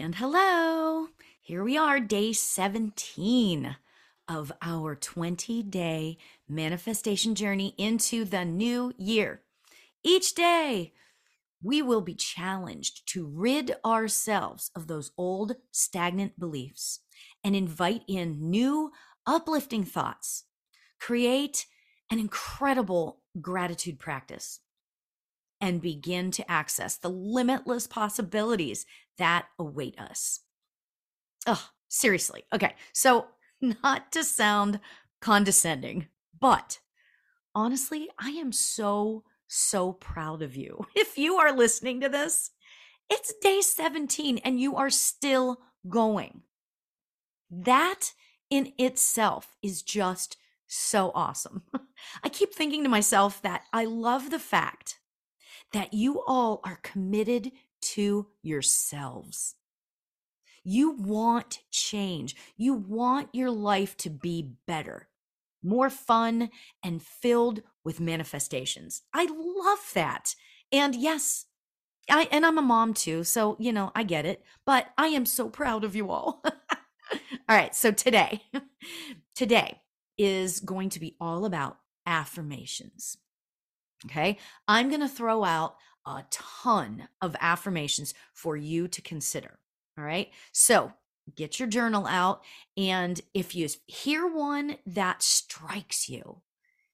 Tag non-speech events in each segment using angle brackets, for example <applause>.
And hello, here we are, day 17 of our 20 day manifestation journey into the new year. Each day, we will be challenged to rid ourselves of those old stagnant beliefs and invite in new uplifting thoughts. Create an incredible gratitude practice and begin to access the limitless possibilities that await us. Oh, seriously. Okay. So, <laughs> not to sound condescending, but honestly, I am so, so proud of you. <laughs> If you are listening to this, it's day 17 and you are still going. That in itself is just so awesome. <laughs> I keep thinking to myself that I love the fact that you all are committed to yourselves. You want change. You want your life to be better, more fun, and filled with manifestations. I love that. And yes, I and I'm a mom too, so you know, I get it, but I am so proud of you all. <laughs> all right, so today, <laughs> today is going to be all about affirmations. Okay. I'm going to throw out a ton of affirmations for you to consider. All right. So get your journal out. And if you hear one that strikes you,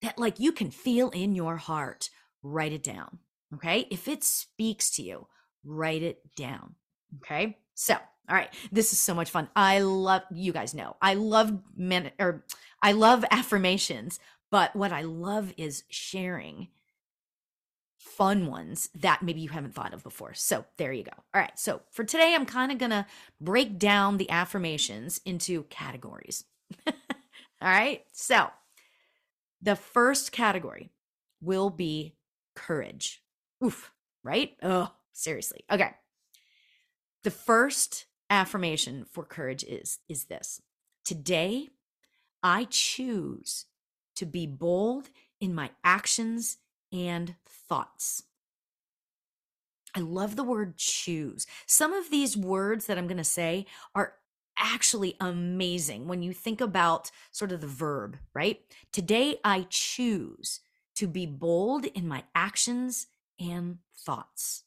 that like you can feel in your heart, write it down. Okay. If it speaks to you, write it down. Okay. So, all right. This is so much fun. I love, you guys know, I love men or I love affirmations, but what I love is sharing fun ones that maybe you haven't thought of before. So there you go. All right. So for today, I'm kind of going to break down the affirmations into categories. <laughs> All right. So the first category will be courage. Oof. Right? Oh, seriously. Okay. The first affirmation for courage is is this. Today, I choose to be bold in my actions and thoughts. I love the word choose. Some of these words that I'm going to say are actually amazing when you think about sort of the verb, right? Today I choose to be bold in my actions and thoughts.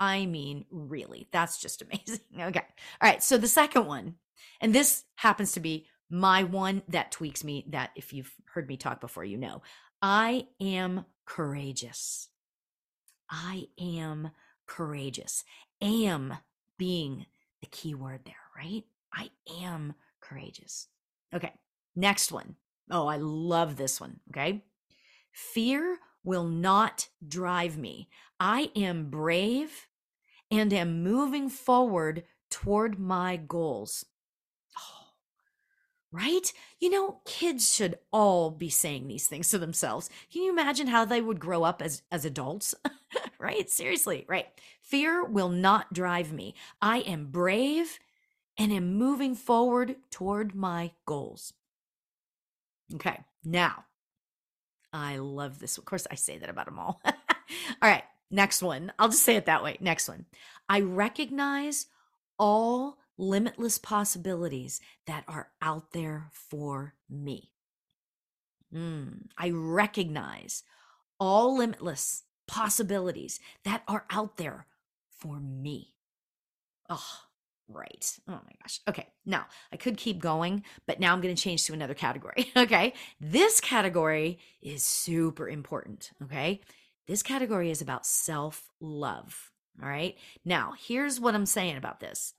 I mean, really, that's just <laughs> amazing. Okay. All right. So the second one, and this happens to be my one that tweaks me, that if you've heard me talk before, you know, I am courageous. I am courageous. Am being the key word there, right? I am courageous. Okay, next one. Oh, I love this one. Okay. Fear will not drive me. I am brave and am moving forward toward my goals right? You know, kids should all be saying these things to themselves. Can you imagine how they would grow up as as adults? <laughs> right? Seriously, right? Fear will not drive me. I am brave and am moving forward toward my goals. Okay. Now, I love this. Of course, I say that about them all. <laughs> all right. Next one. I'll just say it that way. Next one. I recognize all limitless possibilities that are out there for me. Mm, I recognize all limitless possibilities that are out there for me. Oh, right. Oh my gosh. Okay. Now I could keep going, but now I'm going to change to another category. <laughs> okay. This category is super important. Okay. This category is about self love. All right. Now, here's what I'm saying about this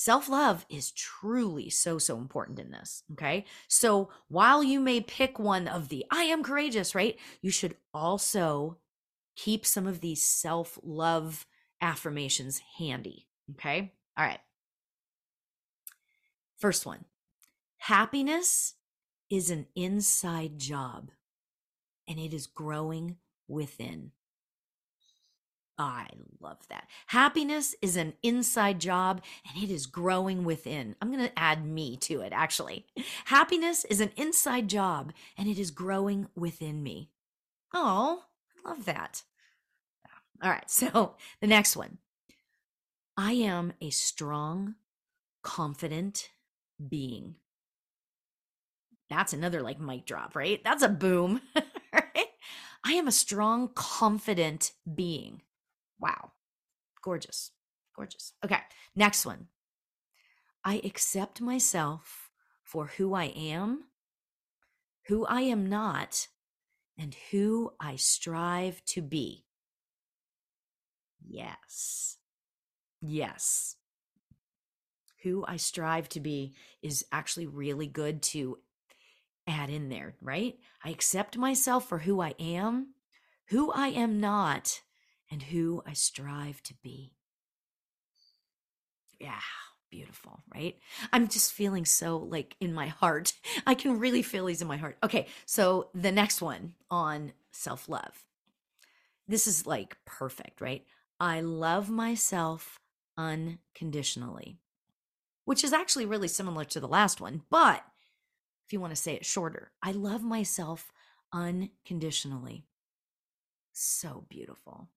Self love is truly so, so important in this. Okay. So while you may pick one of the I am courageous, right? You should also keep some of these self love affirmations handy. Okay. All right. First one happiness is an inside job and it is growing within. I love that. Happiness is an inside job and it is growing within. I'm going to add me to it, actually. Happiness is an inside job and it is growing within me. Oh, I love that. All right. So the next one I am a strong, confident being. That's another like mic drop, right? That's a boom, <laughs> right? I am a strong, confident being. Wow. Gorgeous. Gorgeous. Okay. Next one. I accept myself for who I am, who I am not, and who I strive to be. Yes. Yes. Who I strive to be is actually really good to add in there, right? I accept myself for who I am, who I am not, and who I strive to be. Yeah, beautiful, right? I'm just feeling so like in my heart. <laughs> I can really feel these in my heart. Okay, so the next one on self love. This is like perfect, right? I love myself unconditionally, which is actually really similar to the last one. But if you want to say it shorter, I love myself unconditionally. So beautiful.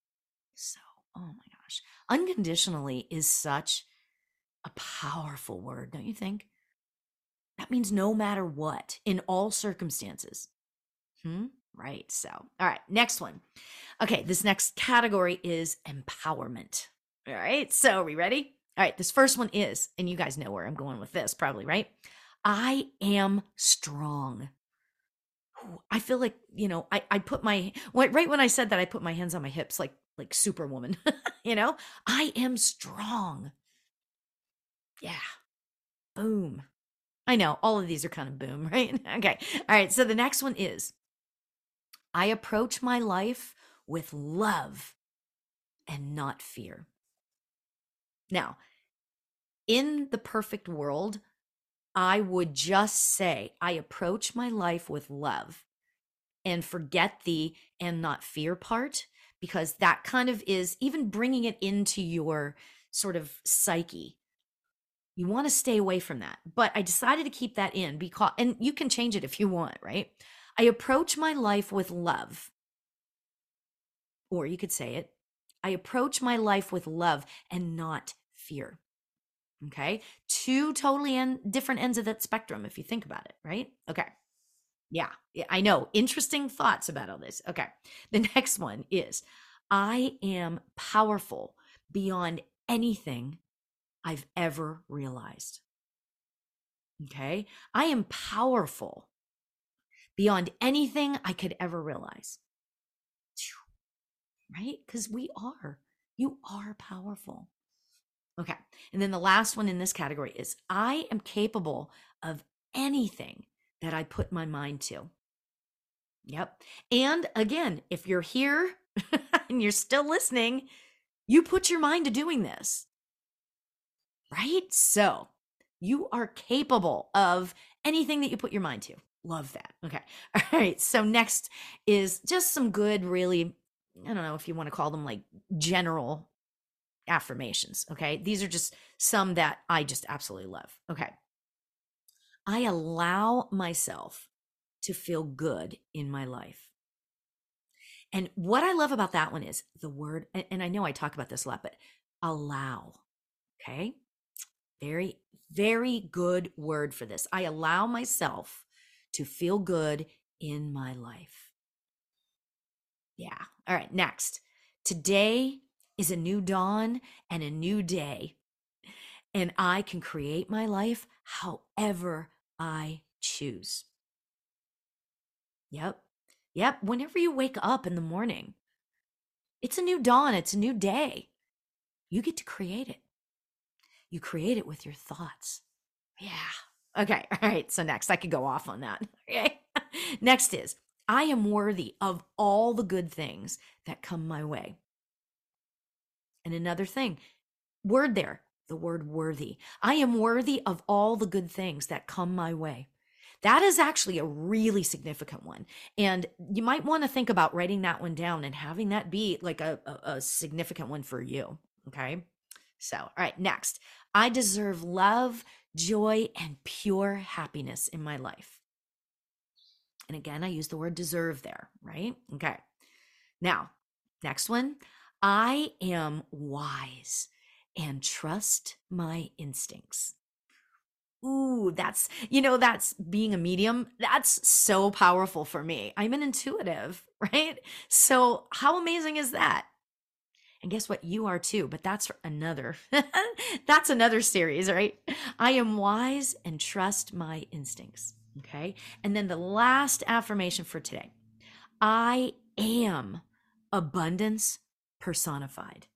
So, oh my gosh. Unconditionally is such a powerful word, don't you think? That means no matter what, in all circumstances. Hmm? Right. So, all right, next one. Okay, this next category is empowerment. All right, so are we ready? All right, this first one is, and you guys know where I'm going with this, probably, right? I am strong. I feel like, you know, I, I put my right when I said that, I put my hands on my hips like like superwoman, <laughs> you know? I am strong. Yeah. Boom. I know all of these are kind of boom, <laughs> right? okay. All right. So the next one is I approach my life with love and not fear. Now, in the perfect world, I would just say, I approach my life with love and forget the and not fear part, because that kind of is even bringing it into your sort of psyche. You want to stay away from that. But I decided to keep that in because, and you can change it if you want, right? I approach my life with love. Or you could say it I approach my life with love and not fear. Okay. Two totally en- different ends of that spectrum, if you think about it, right? Okay. Yeah, I know. Interesting thoughts about all this. Okay. The <laughs> next one is I am powerful beyond anything I've ever realized. Okay. I am powerful beyond anything I could ever realize. Right? Because we are. You are powerful. Okay. And then the last one in this category is I am capable of anything that I put my mind to. Yep. And again, if you're here <laughs> and you're still listening, you put your mind to doing this. Right? So you are capable of anything that you put your mind to. Love that. Okay. <laughs> All right. So next is just some good, really, I don't know if you want to call them like general affirmations. Okay. These are just some that I just absolutely love. Okay. I allow myself to feel good in my life. And what I love about that one is the word, and I know I talk about this a lot, but allow. Okay. Very, very good word for this. I allow myself to feel good in my life. Yeah. All right. Next. Today is a new dawn and a new day. And I can create my life however I choose. Yep. Yep. Whenever you wake up in the morning, it's a new dawn, it's a new day. You get to create it. You create it with your thoughts. Yeah. Okay. <laughs> All right. So next, I could go off on that. <laughs> Okay. next is I am worthy of all the good things that come my way. And another thing, word there, the word worthy. I am worthy of all the good things that come my way. That is actually a really significant one. And you might want to think about writing that one down and having that be like a, a, a significant one for you. Okay. So, all right, next. I deserve love, joy, and pure happiness in my life. And again, I use the word deserve there, right? Okay. Now, next one. I am wise and trust my instincts. Ooh, that's, you know, that's being a medium. That's so powerful for me. I'm an intuitive, <laughs> right? So, how amazing is that? And guess what? You are too, but that's another, <laughs> that's another series, right? I am wise and trust my instincts. Okay. And then the last affirmation for today I am abundance personified.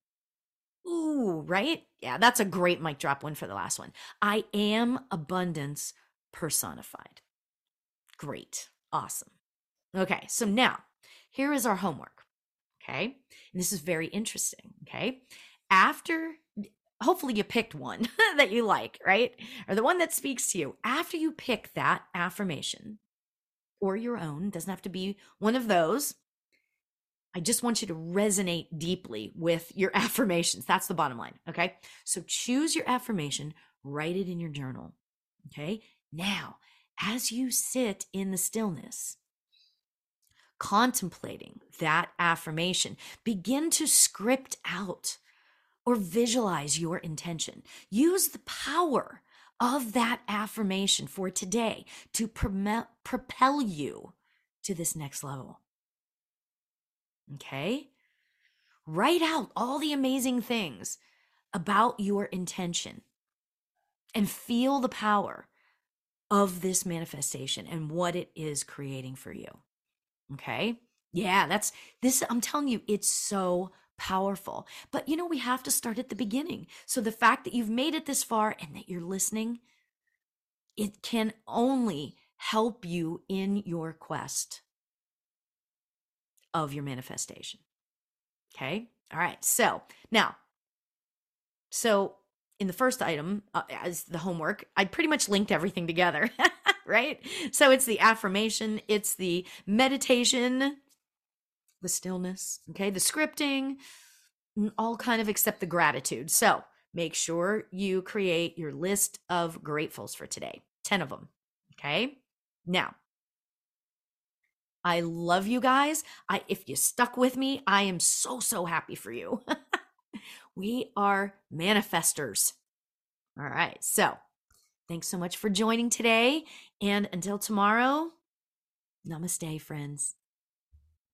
Ooh, right? Yeah, that's a great mic drop one for the last one. I am abundance personified. Great. Awesome. Okay, so now here is our homework. Okay, and this is very interesting. Okay, after hopefully you picked one <laughs> that you like, right? Or the one that speaks to you. After you pick that affirmation or your own, doesn't have to be one of those. I just want you to resonate deeply with your <laughs> affirmations. That's the bottom line. Okay. So choose your affirmation, write it in your journal. Okay. Now, as you sit in the stillness, contemplating that affirmation, begin to script out or visualize your intention. Use the power of that affirmation for today to propel you to this next level. Okay? Write out all the amazing things about your intention and feel the power of this manifestation and what it is creating for you. Okay? Yeah, that's this. I'm telling you, it's so powerful. But you know, we have to start at the beginning. So the fact that you've made it this far and that you're listening, it can only help you in your quest of your manifestation. Okay. All right. So now, so in the first item, uh, as the homework, I pretty much linked everything together, <laughs> right? So it's the affirmation, it's the meditation, the stillness, okay, the scripting, all kind of except the gratitude. So make sure you create your list of gratefuls for today 10 of them, okay? Now, I love you guys. I if you stuck with me, I am so so happy for you. <laughs> we are manifestors. All right. So, thanks so much for joining today and until tomorrow, namaste friends.